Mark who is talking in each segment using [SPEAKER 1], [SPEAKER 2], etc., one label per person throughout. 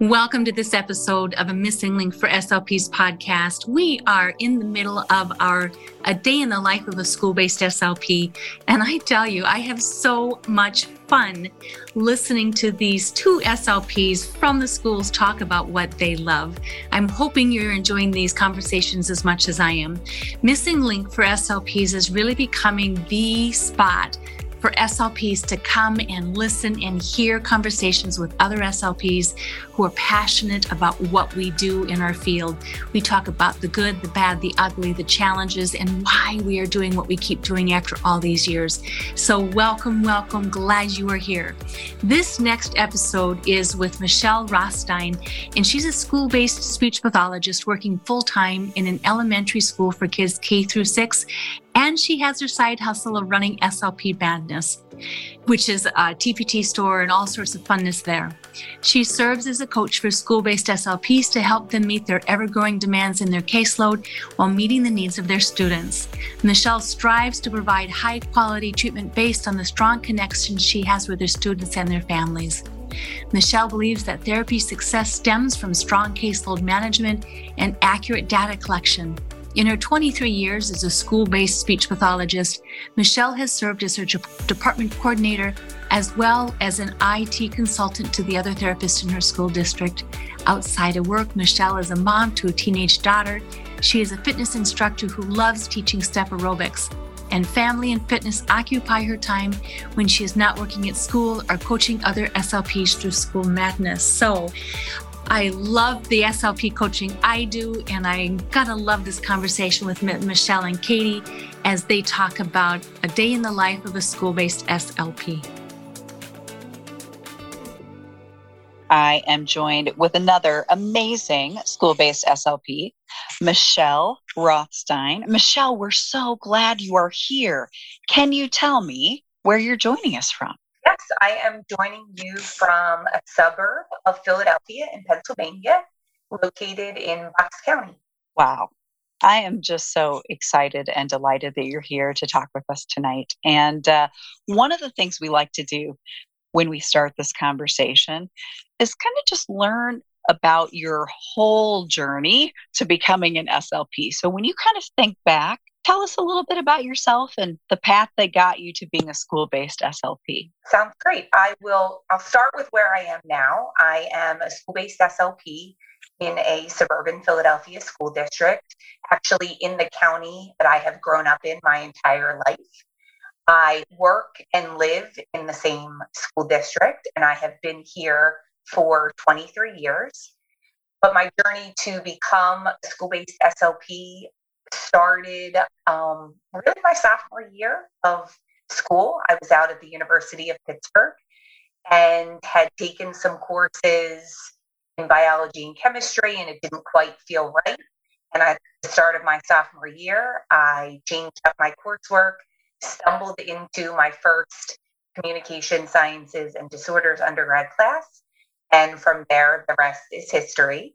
[SPEAKER 1] Welcome to this episode of a Missing Link for SLP's podcast. We are in the middle of our A Day in the Life of a School Based SLP. And I tell you, I have so much fun listening to these two SLPs from the schools talk about what they love. I'm hoping you're enjoying these conversations as much as I am. Missing Link for SLPs is really becoming the spot for SLPs to come and listen and hear conversations with other SLPs who are passionate about what we do in our field. We talk about the good, the bad, the ugly, the challenges, and why we are doing what we keep doing after all these years. So, welcome, welcome. Glad you are here. This next episode is with Michelle Rothstein, and she's a school based speech pathologist working full time in an elementary school for kids K through six and she has her side hustle of running SLP Madness, which is a TPT store and all sorts of funness there. She serves as a coach for school based SLPs to help them meet their ever growing demands in their caseload while meeting the needs of their students. Michelle strives to provide high quality treatment based on the strong connections she has with her students and their families. Michelle believes that therapy success stems from strong caseload management and accurate data collection. In her 23 years as a school based speech pathologist, Michelle has served as her department coordinator as well as an IT consultant to the other therapists in her school district. Outside of work, Michelle is a mom to a teenage daughter. She is a fitness instructor who loves teaching step aerobics. And family and fitness occupy her time when she is not working at school or coaching other SLPs through school madness. So, I love the SLP coaching I do, and I'm gonna love this conversation with Michelle and Katie as they talk about a day in the life of a school based SLP.
[SPEAKER 2] I am joined with another amazing school based SLP, Michelle Rothstein. Michelle, we're so glad you are here. Can you tell me where you're joining us from?
[SPEAKER 3] Yes, I am joining you from a suburb of Philadelphia in Pennsylvania, located in Bucks County.
[SPEAKER 2] Wow. I am just so excited and delighted that you're here to talk with us tonight. And uh, one of the things we like to do when we start this conversation is kind of just learn about your whole journey to becoming an SLP. So when you kind of think back tell us a little bit about yourself and the path that got you to being a school-based SLP.
[SPEAKER 3] Sounds great. I will I'll start with where I am now. I am a school-based SLP in a suburban Philadelphia school district, actually in the county that I have grown up in my entire life. I work and live in the same school district and I have been here for 23 years. But my journey to become a school based SLP started um, really my sophomore year of school. I was out at the University of Pittsburgh and had taken some courses in biology and chemistry, and it didn't quite feel right. And at the start of my sophomore year, I changed up my coursework, stumbled into my first communication sciences and disorders undergrad class. And from there, the rest is history.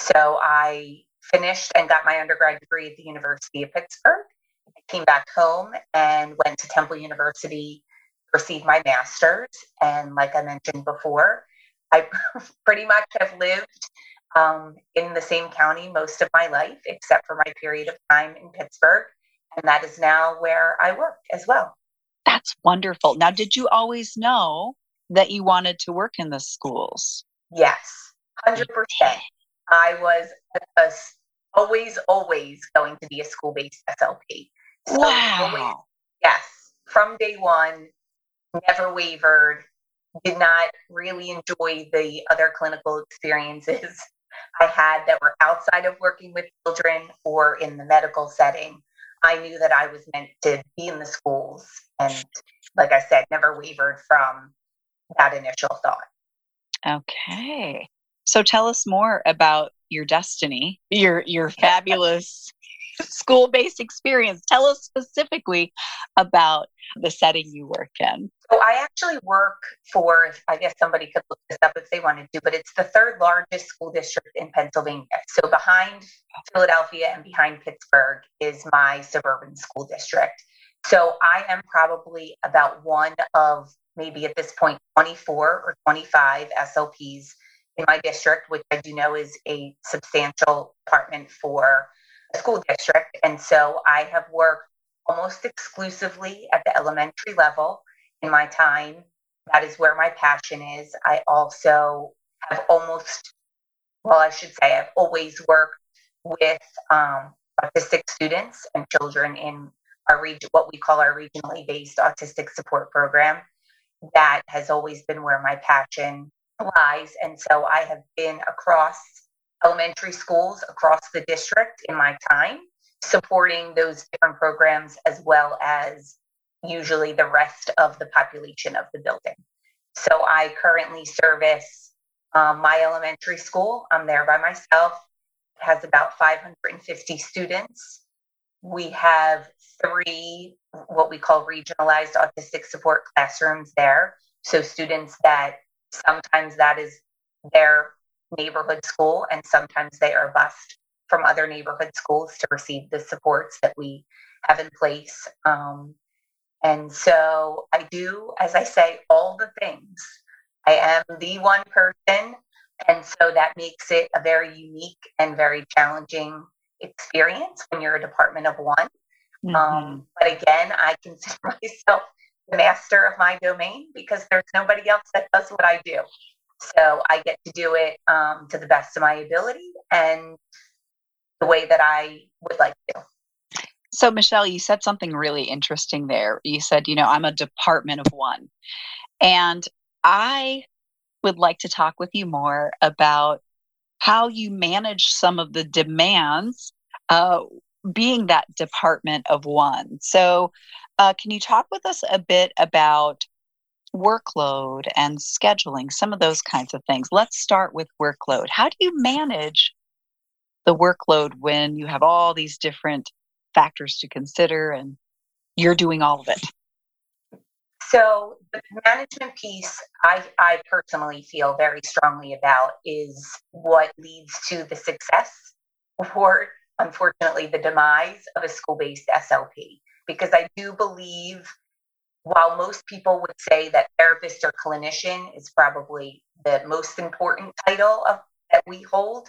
[SPEAKER 3] So I finished and got my undergrad degree at the University of Pittsburgh. I came back home and went to Temple University received my master's. And like I mentioned before, I pretty much have lived um, in the same county most of my life, except for my period of time in Pittsburgh. And that is now where I work as well.
[SPEAKER 2] That's wonderful. Now, did you always know that you wanted to work in the schools?
[SPEAKER 3] Yes, 100%. I was a, a always, always going to be a school based SLP.
[SPEAKER 2] So wow.
[SPEAKER 3] Always, yes, from day one, never wavered, did not really enjoy the other clinical experiences I had that were outside of working with children or in the medical setting. I knew that I was meant to be in the schools. And like I said, never wavered from that initial thought.
[SPEAKER 2] Okay. So tell us more about your destiny, your your fabulous school-based experience. Tell us specifically about the setting you work in.
[SPEAKER 3] So I actually work for, I guess somebody could look this up if they wanted to, but it's the third largest school district in Pennsylvania. So behind Philadelphia and behind Pittsburgh is my suburban school district. So I am probably about one of maybe at this point 24 or 25 SLPs in my district, which I do know is a substantial department for a school district. And so I have worked almost exclusively at the elementary level in my time. That is where my passion is. I also have almost, well, I should say, I've always worked with um, autistic students and children in our region, what we call our regionally based autistic support program. That has always been where my passion lies. And so I have been across elementary schools across the district in my time, supporting those different programs as well as usually the rest of the population of the building. So I currently service um, my elementary school. I'm there by myself. It has about 550 students. We have three what we call regionalized autistic support classrooms there. So students that sometimes that is their neighborhood school and sometimes they are bused from other neighborhood schools to receive the supports that we have in place. Um, and so I do, as I say, all the things. I am the one person. And so that makes it a very unique and very challenging experience when you're a department of one. Mm-hmm. Um, but again, I consider myself the master of my domain because there's nobody else that does what I do. So I get to do it um, to the best of my ability and the way that I would like to.
[SPEAKER 2] So, Michelle, you said something really interesting there. You said, you know, I'm a department of one. And I would like to talk with you more about how you manage some of the demands uh, being that department of one. So, uh, can you talk with us a bit about workload and scheduling, some of those kinds of things? Let's start with workload. How do you manage the workload when you have all these different factors to consider and you're doing all of it?
[SPEAKER 3] So the management piece I, I personally feel very strongly about is what leads to the success or unfortunately the demise of a school-based SLP. Because I do believe while most people would say that therapist or clinician is probably the most important title of, that we hold,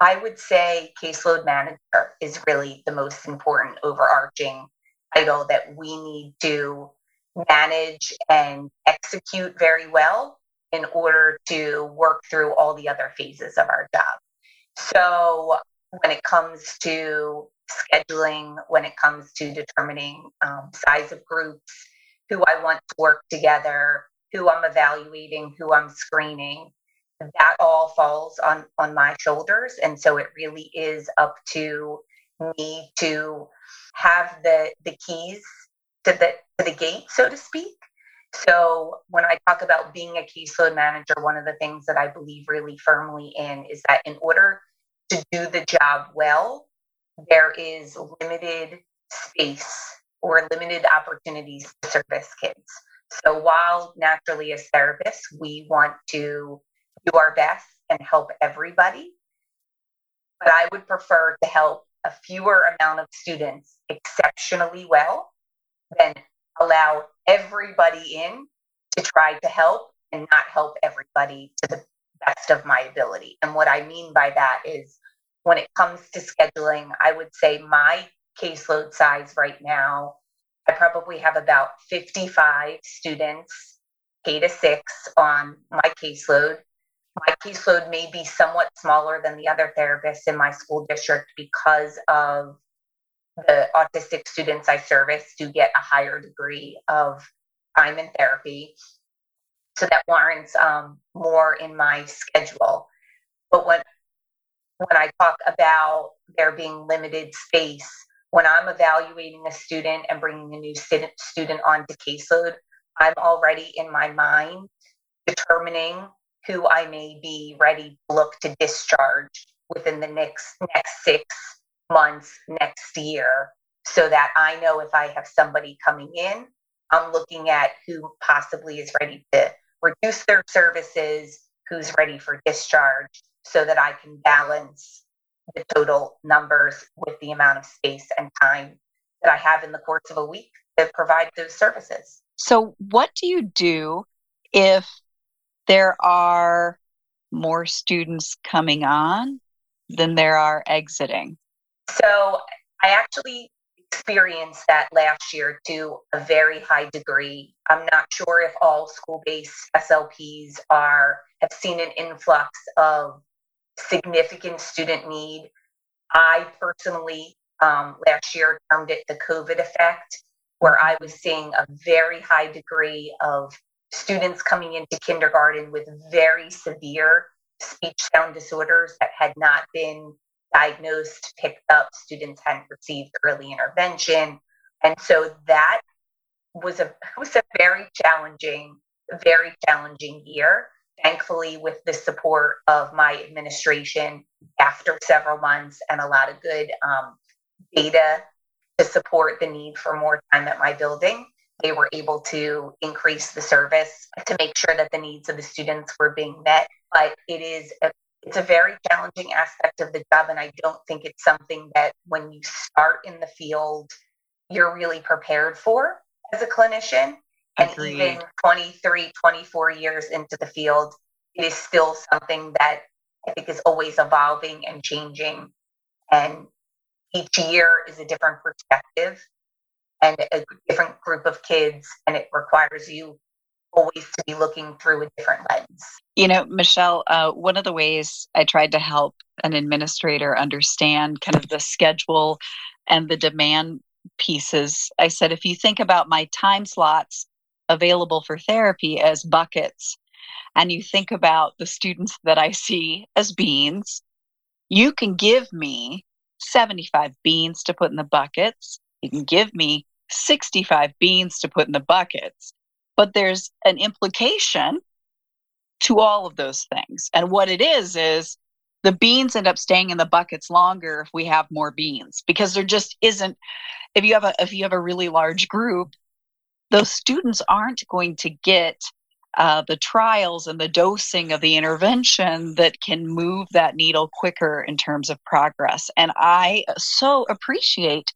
[SPEAKER 3] I would say caseload manager is really the most important overarching title that we need to manage and execute very well in order to work through all the other phases of our job. So, when it comes to scheduling, when it comes to determining um, size of groups, who I want to work together, who I'm evaluating, who I'm screening, that all falls on on my shoulders and so it really is up to me to have the the keys to the to the gate, so to speak. So when I talk about being a caseload manager, one of the things that I believe really firmly in is that in order to do the job well, there is limited space or limited opportunities to service kids. So while naturally as therapists, we want to do our best and help everybody, but I would prefer to help a fewer amount of students exceptionally well than allow everybody in to try to help and not help everybody to the best of my ability. And what I mean by that is when it comes to scheduling, I would say my caseload size right now, I probably have about 55 students, K to six, on my caseload. My caseload may be somewhat smaller than the other therapists in my school district because of the autistic students I service do get a higher degree of time in therapy. So that warrants um, more in my schedule. But when when I talk about there being limited space, when I'm evaluating a student and bringing a new student student onto caseload, I'm already in my mind determining who I may be ready to look to discharge within the next next six months next year so that I know if I have somebody coming in, I'm looking at who possibly is ready to reduce their services, who's ready for discharge, so that I can balance the total numbers with the amount of space and time that I have in the course of a week to provide those services.
[SPEAKER 2] So, what do you do if there are more students coming on than there are exiting?
[SPEAKER 3] So, I actually experienced that last year to a very high degree. I'm not sure if all school-based SLPs are have seen an influx of significant student need. I personally um, last year termed it the COVID effect, where I was seeing a very high degree of students coming into kindergarten with very severe speech sound disorders that had not been diagnosed, picked up, students hadn't received early intervention. And so that was a was a very challenging, very challenging year. Thankfully, with the support of my administration, after several months and a lot of good um, data to support the need for more time at my building, they were able to increase the service to make sure that the needs of the students were being met. But it is a it's a very challenging aspect of the job and i don't think it's something that when you start in the field you're really prepared for as a clinician and Agreed. even 23 24 years into the field it is still something that i think is always evolving and changing and each year is a different perspective and a different group of kids and it requires you always to be looking through a different lens.
[SPEAKER 2] You know, Michelle, uh, one of the ways I tried to help an administrator understand kind of the schedule and the demand pieces, I said, if you think about my time slots available for therapy as buckets, and you think about the students that I see as beans, you can give me 75 beans to put in the buckets. You can give me 65 beans to put in the buckets but there's an implication to all of those things. And what it is, is the beans end up staying in the buckets longer if we have more beans because there just isn't if you have a if you have a really large group those students aren't going to get uh, the trials and the dosing of the intervention that can move that needle quicker in terms of progress. And i so appreciate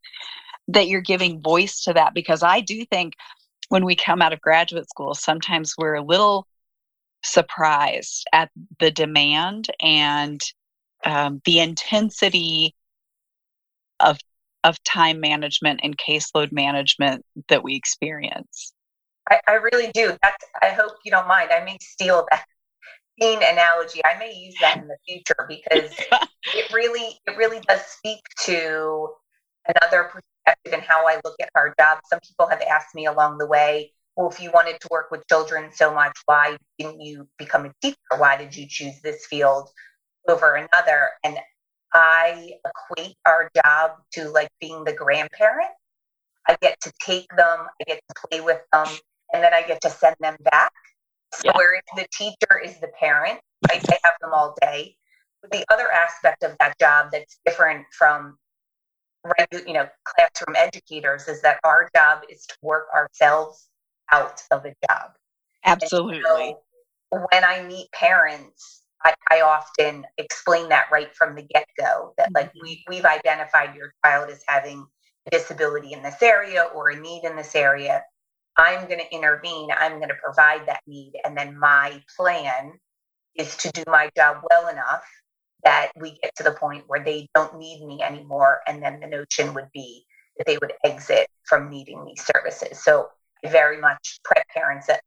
[SPEAKER 2] that you're giving voice to that because i do think when we come out of graduate school, sometimes we're a little surprised at the demand and um, the intensity of of time management and caseload management that we experience.
[SPEAKER 3] I, I really do. That's. I hope you don't mind. I may steal that bean analogy. I may use that in the future because it really it really does speak to another perspective and how I look at our job. Some people have asked me along the way, well, if you wanted to work with children so much, why didn't you become a teacher? Why did you choose this field over another? And I equate our job to like being the grandparent. I get to take them, I get to play with them, and then I get to send them back. So, yeah. where the teacher is the parent, right? I have them all day. But the other aspect of that job that's different from you know classroom educators is that our job is to work ourselves out of a job
[SPEAKER 2] absolutely so
[SPEAKER 3] when i meet parents I, I, often explain that right from the get-go that like mm-hmm. we, we've identified your child as having a disability in this area or a need in this area i'm going to intervene i'm going to provide that need and then my plan is to do my job well enough that we get to the point where they don't need me anymore. And then the notion would be that they would exit from needing these services. So I very much prep parents that,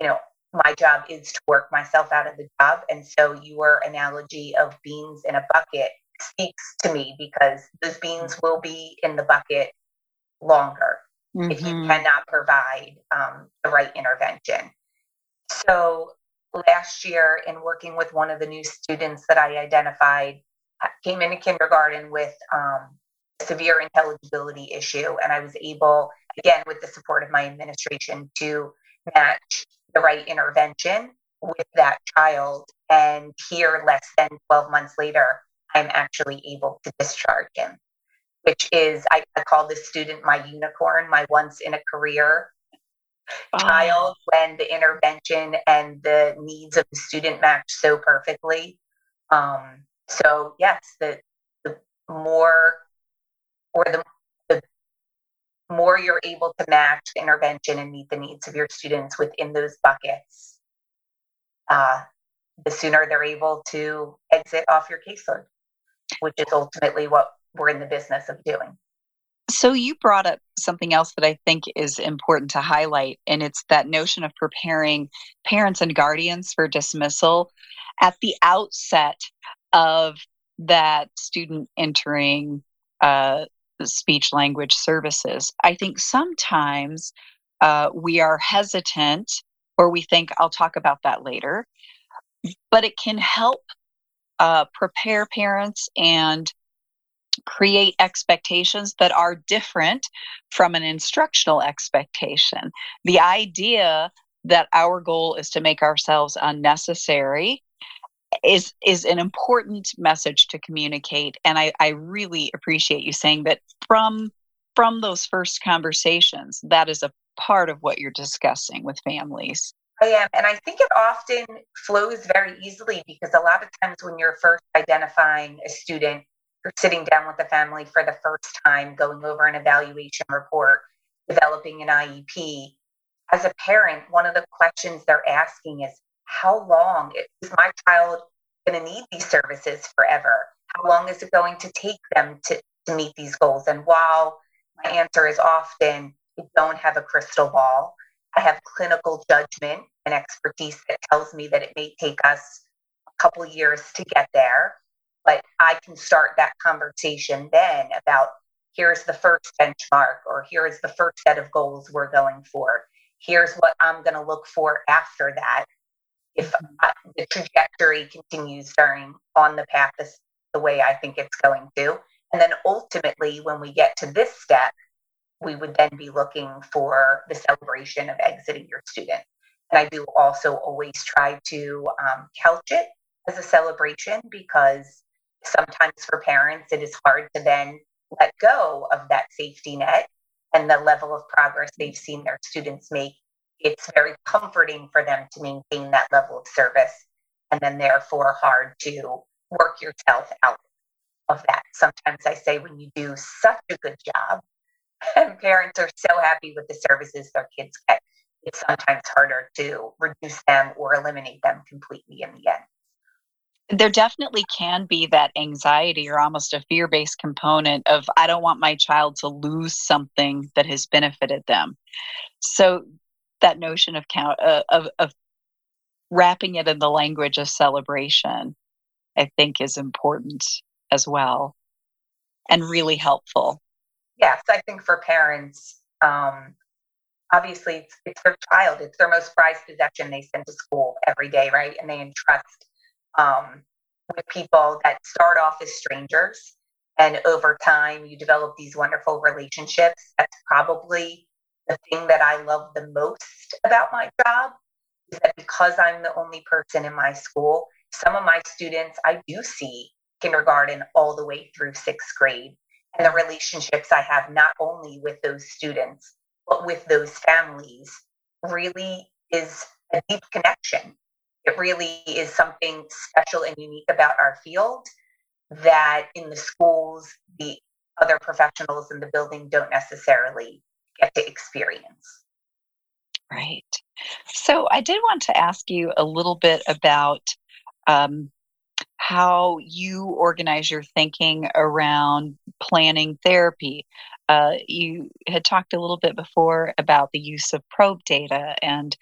[SPEAKER 3] you know, my job is to work myself out of the job. And so your analogy of beans in a bucket speaks to me because those beans will be in the bucket longer mm-hmm. if you mm-hmm. cannot provide um, the right intervention. So last year in working with one of the new students that I identified came into kindergarten with um, a severe intelligibility issue. And I was able, again, with the support of my administration, to match the right intervention with that child. And here, less than 12 months later, I'm actually able to discharge him, which is, I, I call this student my unicorn, my once in a career oh. child when the intervention and the needs of the student match so perfectly. Um, so yes, the, the more or the, the more you're able to match the intervention and meet the needs of your students within those buckets, uh, the sooner they're able to exit off your caseload, which is ultimately what we're in the business of doing.
[SPEAKER 2] So, you brought up something else that I think is important to highlight, and it's that notion of preparing parents and guardians for dismissal at the outset of that student entering uh, speech language services. I think sometimes uh, we are hesitant or we think, I'll talk about that later, but it can help uh, prepare parents and create expectations that are different from an instructional expectation. The idea that our goal is to make ourselves unnecessary is is an important message to communicate and I, I really appreciate you saying that from from those first conversations that is a part of what you're discussing with families.
[SPEAKER 3] I am and i think it often flows very easily because a lot of times when you're first identifying a student you're sitting down with the family for the first time going over an evaluation report developing an iep as a parent one of the questions they're asking is how long is my child going to need these services forever? How long is it going to take them to, to meet these goals? And while my answer is often, I don't have a crystal ball, I have clinical judgment and expertise that tells me that it may take us a couple years to get there. But I can start that conversation then about here's the first benchmark, or here's the first set of goals we're going for. Here's what I'm going to look for after that if the trajectory continues during on the path the way I think it's going to. And then ultimately, when we get to this step, we would then be looking for the celebration of exiting your student. And I do also always try to um, couch it as a celebration because sometimes for parents, it is hard to then let go of that safety net and the level of progress they've seen their students make it's very comforting for them to maintain that level of service and then therefore hard to work yourself out of that. Sometimes I say when you do such a good job and parents are so happy with the services their kids get, it's sometimes harder to reduce them or eliminate them completely in the end.
[SPEAKER 2] There definitely can be that anxiety or almost a fear based component of, I don't want my child to lose something that has benefited them. So, that notion of count uh, of, of wrapping it in the language of celebration i think is important as well and really helpful.
[SPEAKER 3] Yes i think for parents um, obviously it's, it's, their child it's their most prized possession they send to school every day right? And they entrust um, with people that start off as strangers and over time you develop these wonderful relationships. That's probably the thing that I love the most about my job is that because I'm the only person in my school, some of my students I do see kindergarten all the way through sixth grade. And the relationships I have not only with those students, but with those families really is a deep connection. It really is something special and unique about our field that in the schools, the other professionals in the building don't necessarily get to experience.
[SPEAKER 2] Right. So I did want to ask you a little bit about um, how you organize your thinking around planning therapy. Uh, you had talked a little bit before about the use of probe data and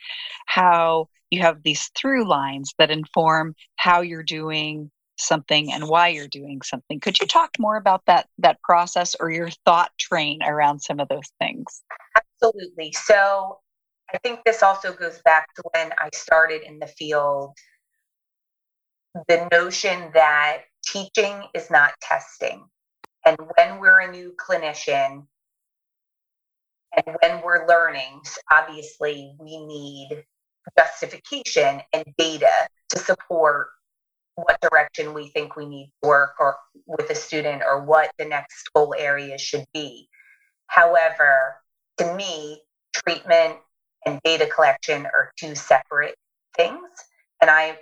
[SPEAKER 2] how you have these through lines that inform how you're doing something and why you're doing something. Could you talk more about that that process or your thought train around some of those things?
[SPEAKER 3] Absolutely. So I think this also goes back to when I started in the field. The notion that teaching is not testing. And when we're a new clinician and when we're learning, obviously we need justification and data to support what direction we think we need to work or with a student or what the next goal area should be. However, to me, treatment and data collection are two separate things. And I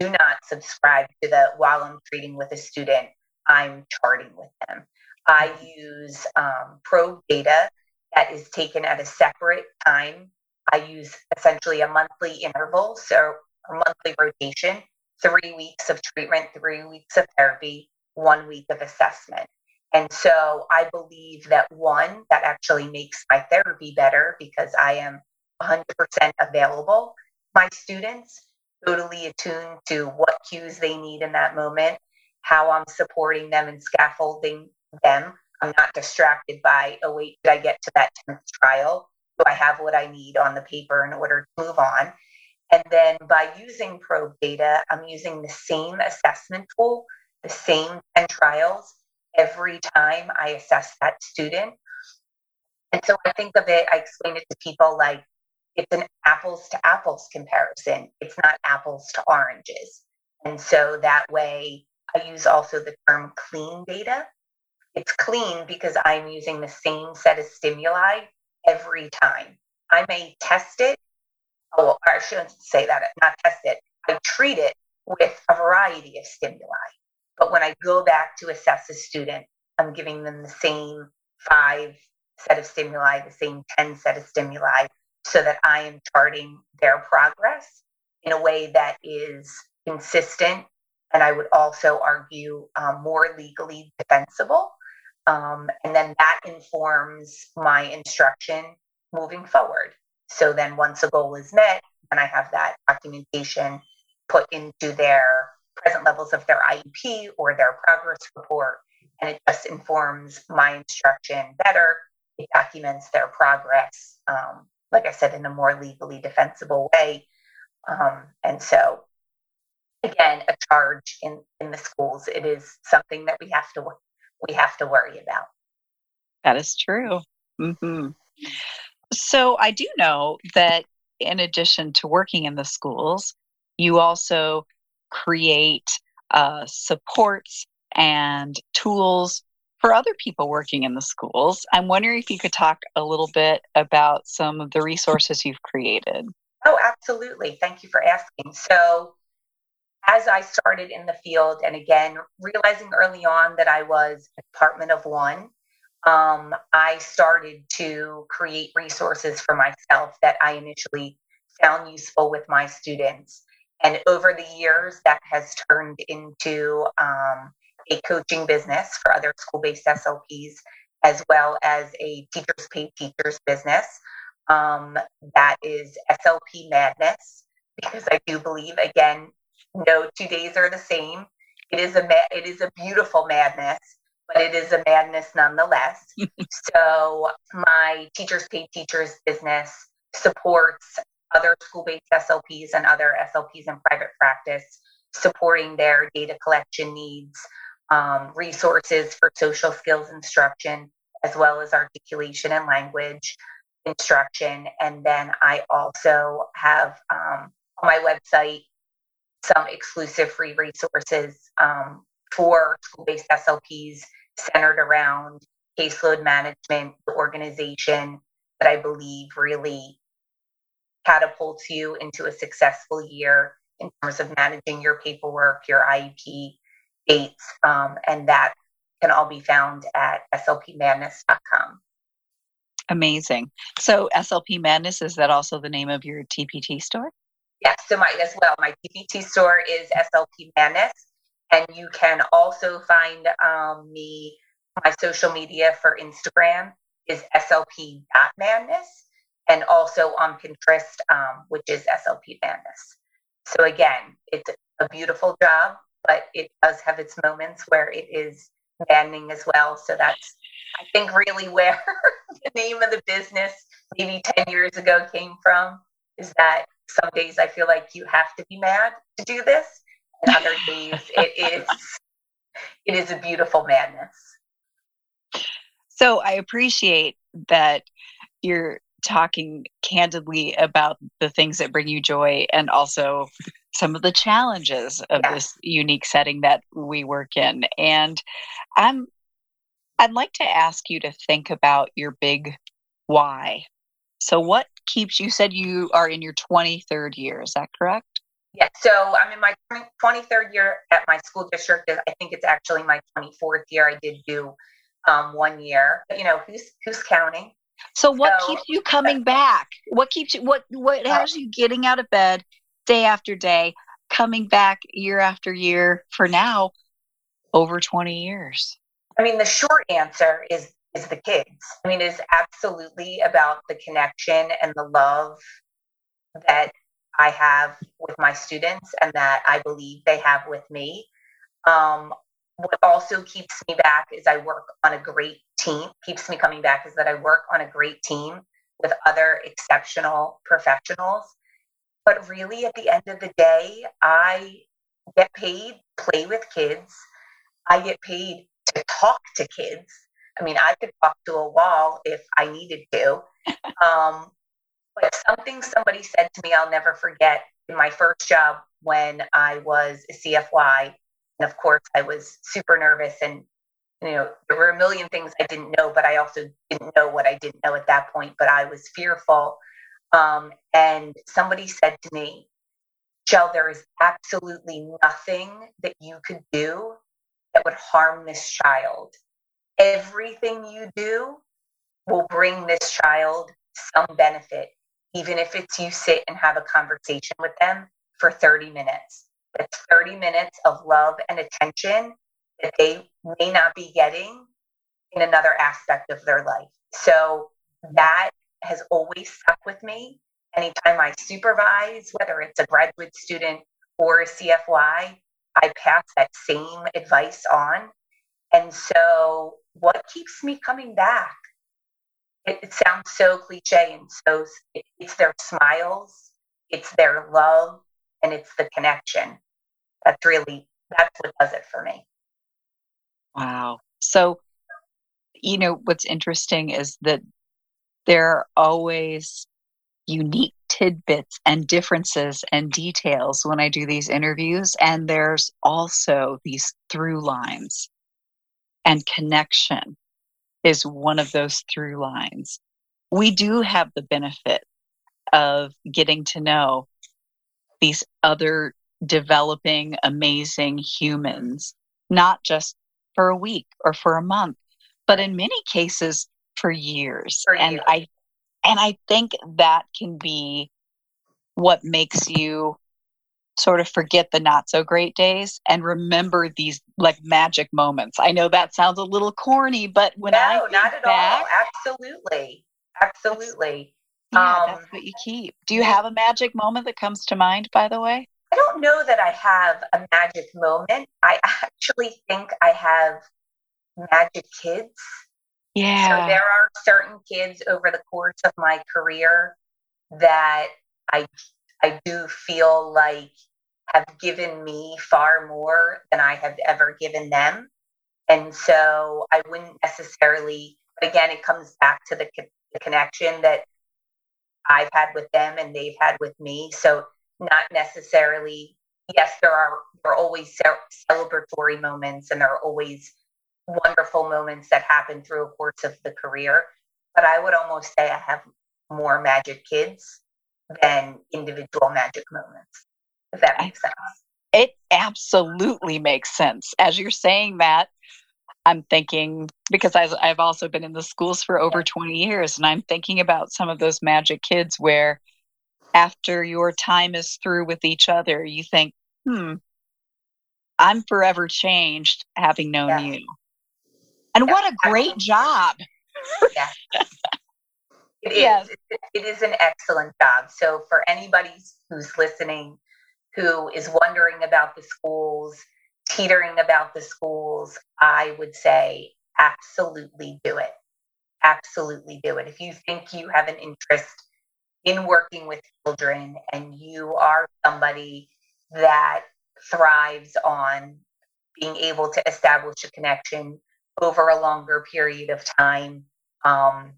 [SPEAKER 3] do not subscribe to the while I'm treating with a student, I'm charting with them. I use um, probe data that is taken at a separate time. I use essentially a monthly interval, so a monthly rotation, three weeks of treatment, three weeks of therapy, one week of assessment. And so I believe that one, that actually makes my therapy better because I am 100% available. My students totally attuned to what cues they need in that moment, how I'm supporting them and scaffolding them. I'm not distracted by, oh, wait, did I get to that 10th trial? Do I have what I need on the paper in order to move on? And then by using probe data, I'm using the same assessment tool, the same 10 trials every time I assess that student. And so I think of it, I explain it to people like it's an apples to apples comparison. It's not apples to oranges. And so that way, I use also the term clean data. It's clean because I'm using the same set of stimuli every time. I may test it. Oh, I shouldn't say that, not test it. I treat it with a variety of stimuli. But when I go back to assess a student, I'm giving them the same five set of stimuli, the same 10 set of stimuli, so that I am charting their progress in a way that is consistent and I would also argue um, more legally defensible. Um, and then that informs my instruction moving forward. So then once a goal is met, and I have that documentation put into their present levels of their IEP or their progress report, and it just informs my instruction better. It documents their progress, um, like I said, in a more legally defensible way. Um, and so, again, a charge in in the schools. It is something that we have to we have to worry about.
[SPEAKER 2] That is true. Mm-hmm. So I do know that in addition to working in the schools, you also create uh, supports and tools for other people working in the schools. I'm wondering if you could talk a little bit about some of the resources you've created.
[SPEAKER 3] Oh, absolutely. Thank you for asking. So, as I started in the field, and again, realizing early on that I was a department of one, um, I started to create resources for myself that I initially found useful with my students. And over the years, that has turned into um, a coaching business for other school based SLPs, as well as a teachers pay teachers business. Um, that is SLP Madness, because I do believe, again, no two days are the same. It is a ma- it is a beautiful madness, but it is a madness nonetheless. so my teachers pay teachers business supports other school-based SLPs and other SLPs in private practice, supporting their data collection needs, um, resources for social skills instruction, as well as articulation and language instruction. And then I also have um, on my website some exclusive free resources um, for school-based SLPs centered around caseload management, the organization that I believe really catapults you into a successful year in terms of managing your paperwork, your IEP dates, um, and that can all be found at slpmadness.com.
[SPEAKER 2] Amazing. So SLP Madness is that also the name of your TPT store?
[SPEAKER 3] Yes, so my as well. My TPT store is SLP Madness, and you can also find um, me. My social media for Instagram is slp.madness, and also on Pinterest, um, which is SLP Madness. So again, it's a beautiful job, but it does have its moments where it is maddening as well. So that's, I think, really where the name of the business maybe 10 years ago came from is that some days I feel like you have to be mad to do this, other days it is it is a beautiful madness.
[SPEAKER 2] So I appreciate that you're talking candidly about the things that bring you joy and also some of the challenges of yeah. this unique setting that we work in. And I'm I'd like to ask you to think about your big why. So what keeps you said you are in your 23rd year, is that correct?
[SPEAKER 3] Yeah, so I'm in my 23rd year at my school district. I think it's actually my 24th year. I did do um, one year. You know, who's who's counting?
[SPEAKER 2] So what so, keeps you coming back? What keeps you what what has you getting out of bed day after day, coming back year after year for now over 20 years?
[SPEAKER 3] I mean, the short answer is is the kids. I mean, it is absolutely about the connection and the love that I have with my students and that I believe they have with me. Um, what also keeps me back is I work on a great team, keeps me coming back is that I work on a great team with other exceptional professionals. But really, at the end of the day, I get paid, play with kids. I get paid to talk to kids. I mean, I could talk to a wall if I needed to. Um, but something somebody said to me, I'll never forget in my first job when I was a CFY. And of course, I was super nervous and you know, there were a million things I didn't know, but I also didn't know what I didn't know at that point, but I was fearful. Um, and somebody said to me, Shell, there is absolutely nothing that you could do that would harm this child. Everything you do will bring this child some benefit, even if it's you sit and have a conversation with them for 30 minutes. That's 30 minutes of love and attention that they may not be getting in another aspect of their life. So that has always stuck with me. Anytime I supervise, whether it's a graduate student or a CFY, I pass that same advice on. And so, what keeps me coming back? It, sounds so cliche, and so it's their smiles, it's their love, and it's the connection. That's really that's what does it for me.
[SPEAKER 2] Wow. So, you know, what's interesting is that there are always unique tidbits and differences and details when I do these interviews. And there's also these through lines, and connection is one of those through lines. We do have the benefit of getting to know these other developing, amazing humans, not just for a week or for a month, but in many cases for years. For and years. I and I think that can be what makes you sort of forget the not so great days and remember these like magic moments. I know that sounds a little corny, but when
[SPEAKER 3] no,
[SPEAKER 2] I
[SPEAKER 3] not at back, all. Absolutely. Absolutely.
[SPEAKER 2] Yeah, um, that's what you keep. Do you have a magic moment that comes to mind, by the way?
[SPEAKER 3] I don't know that I have a magic moment. I actually think I have magic kids.
[SPEAKER 2] Yeah.
[SPEAKER 3] So there are certain kids over the course of my career that I I do feel like have given me far more than I have ever given them. And so I wouldn't necessarily, but again, it comes back to the, the connection that I've had with them and they've had with me. So not necessarily yes there are there are always celebratory moments and there are always wonderful moments that happen through a course of the career but i would almost say i have more magic kids than individual magic moments if that makes sense
[SPEAKER 2] it absolutely makes sense as you're saying that i'm thinking because I've, I've also been in the schools for over 20 years and i'm thinking about some of those magic kids where after your time is through with each other, you think, hmm, I'm forever changed having known yeah. you. And yeah. what a great job.
[SPEAKER 3] Yeah. It is. Yes. It is an excellent job. So, for anybody who's listening who is wondering about the schools, teetering about the schools, I would say absolutely do it. Absolutely do it. If you think you have an interest in working with children and you are somebody that thrives on being able to establish a connection over a longer period of time, um,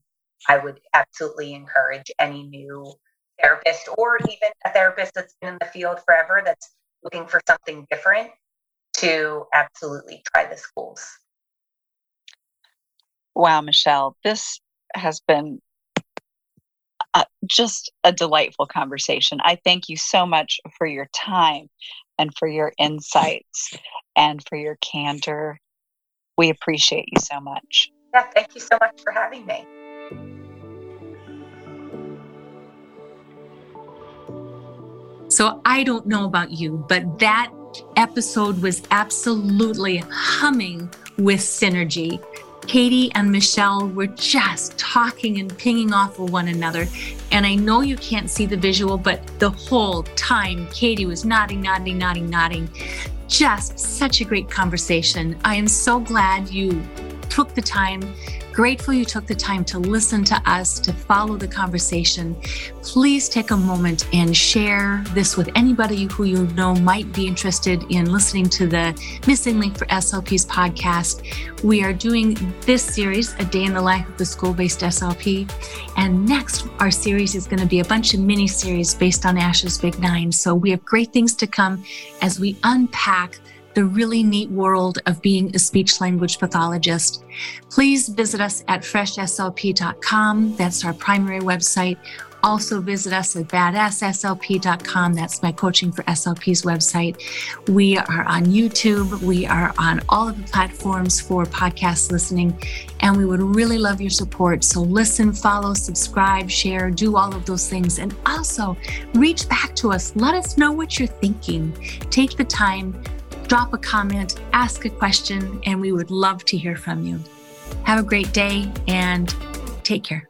[SPEAKER 3] I would absolutely encourage any new therapist or even a therapist that's been in the field forever that's looking for something different to absolutely try the schools.
[SPEAKER 2] Wow, Michelle, this has been uh, just a delightful conversation. I thank you so much for your time and for your insights and for your candor. We appreciate you so much.
[SPEAKER 3] Yeah, thank you so much for having me.
[SPEAKER 1] So I don't know about you, but that episode was absolutely humming with synergy. Katie and Michelle were just talking and pinging off of one another. And I know you can't see the visual, but the whole time Katie was nodding, nodding, nodding, nodding. Just such a great conversation. I am so glad you took the time grateful you took the time to listen to us, to follow the conversation. Please take a moment and share this with anybody who you know might be interested in listening to the Missing Link for SLP's podcast. We are doing this series, A Day in the Life of the School Based SLP. And next, our series is going to be a bunch of mini series based on ASHA's Big Nine. So we have great things to come as we unpack the really neat world of being a speech language pathologist. Please visit us at freshslp.com. That's our primary website. Also, visit us at badassslp.com. That's my Coaching for SLP's website. We are on YouTube. We are on all of the platforms for podcast listening, and we would really love your support. So, listen, follow, subscribe, share, do all of those things. And also, reach back to us. Let us know what you're thinking. Take the time drop a comment, ask a question, and we would love to hear from you. Have a great day and take care.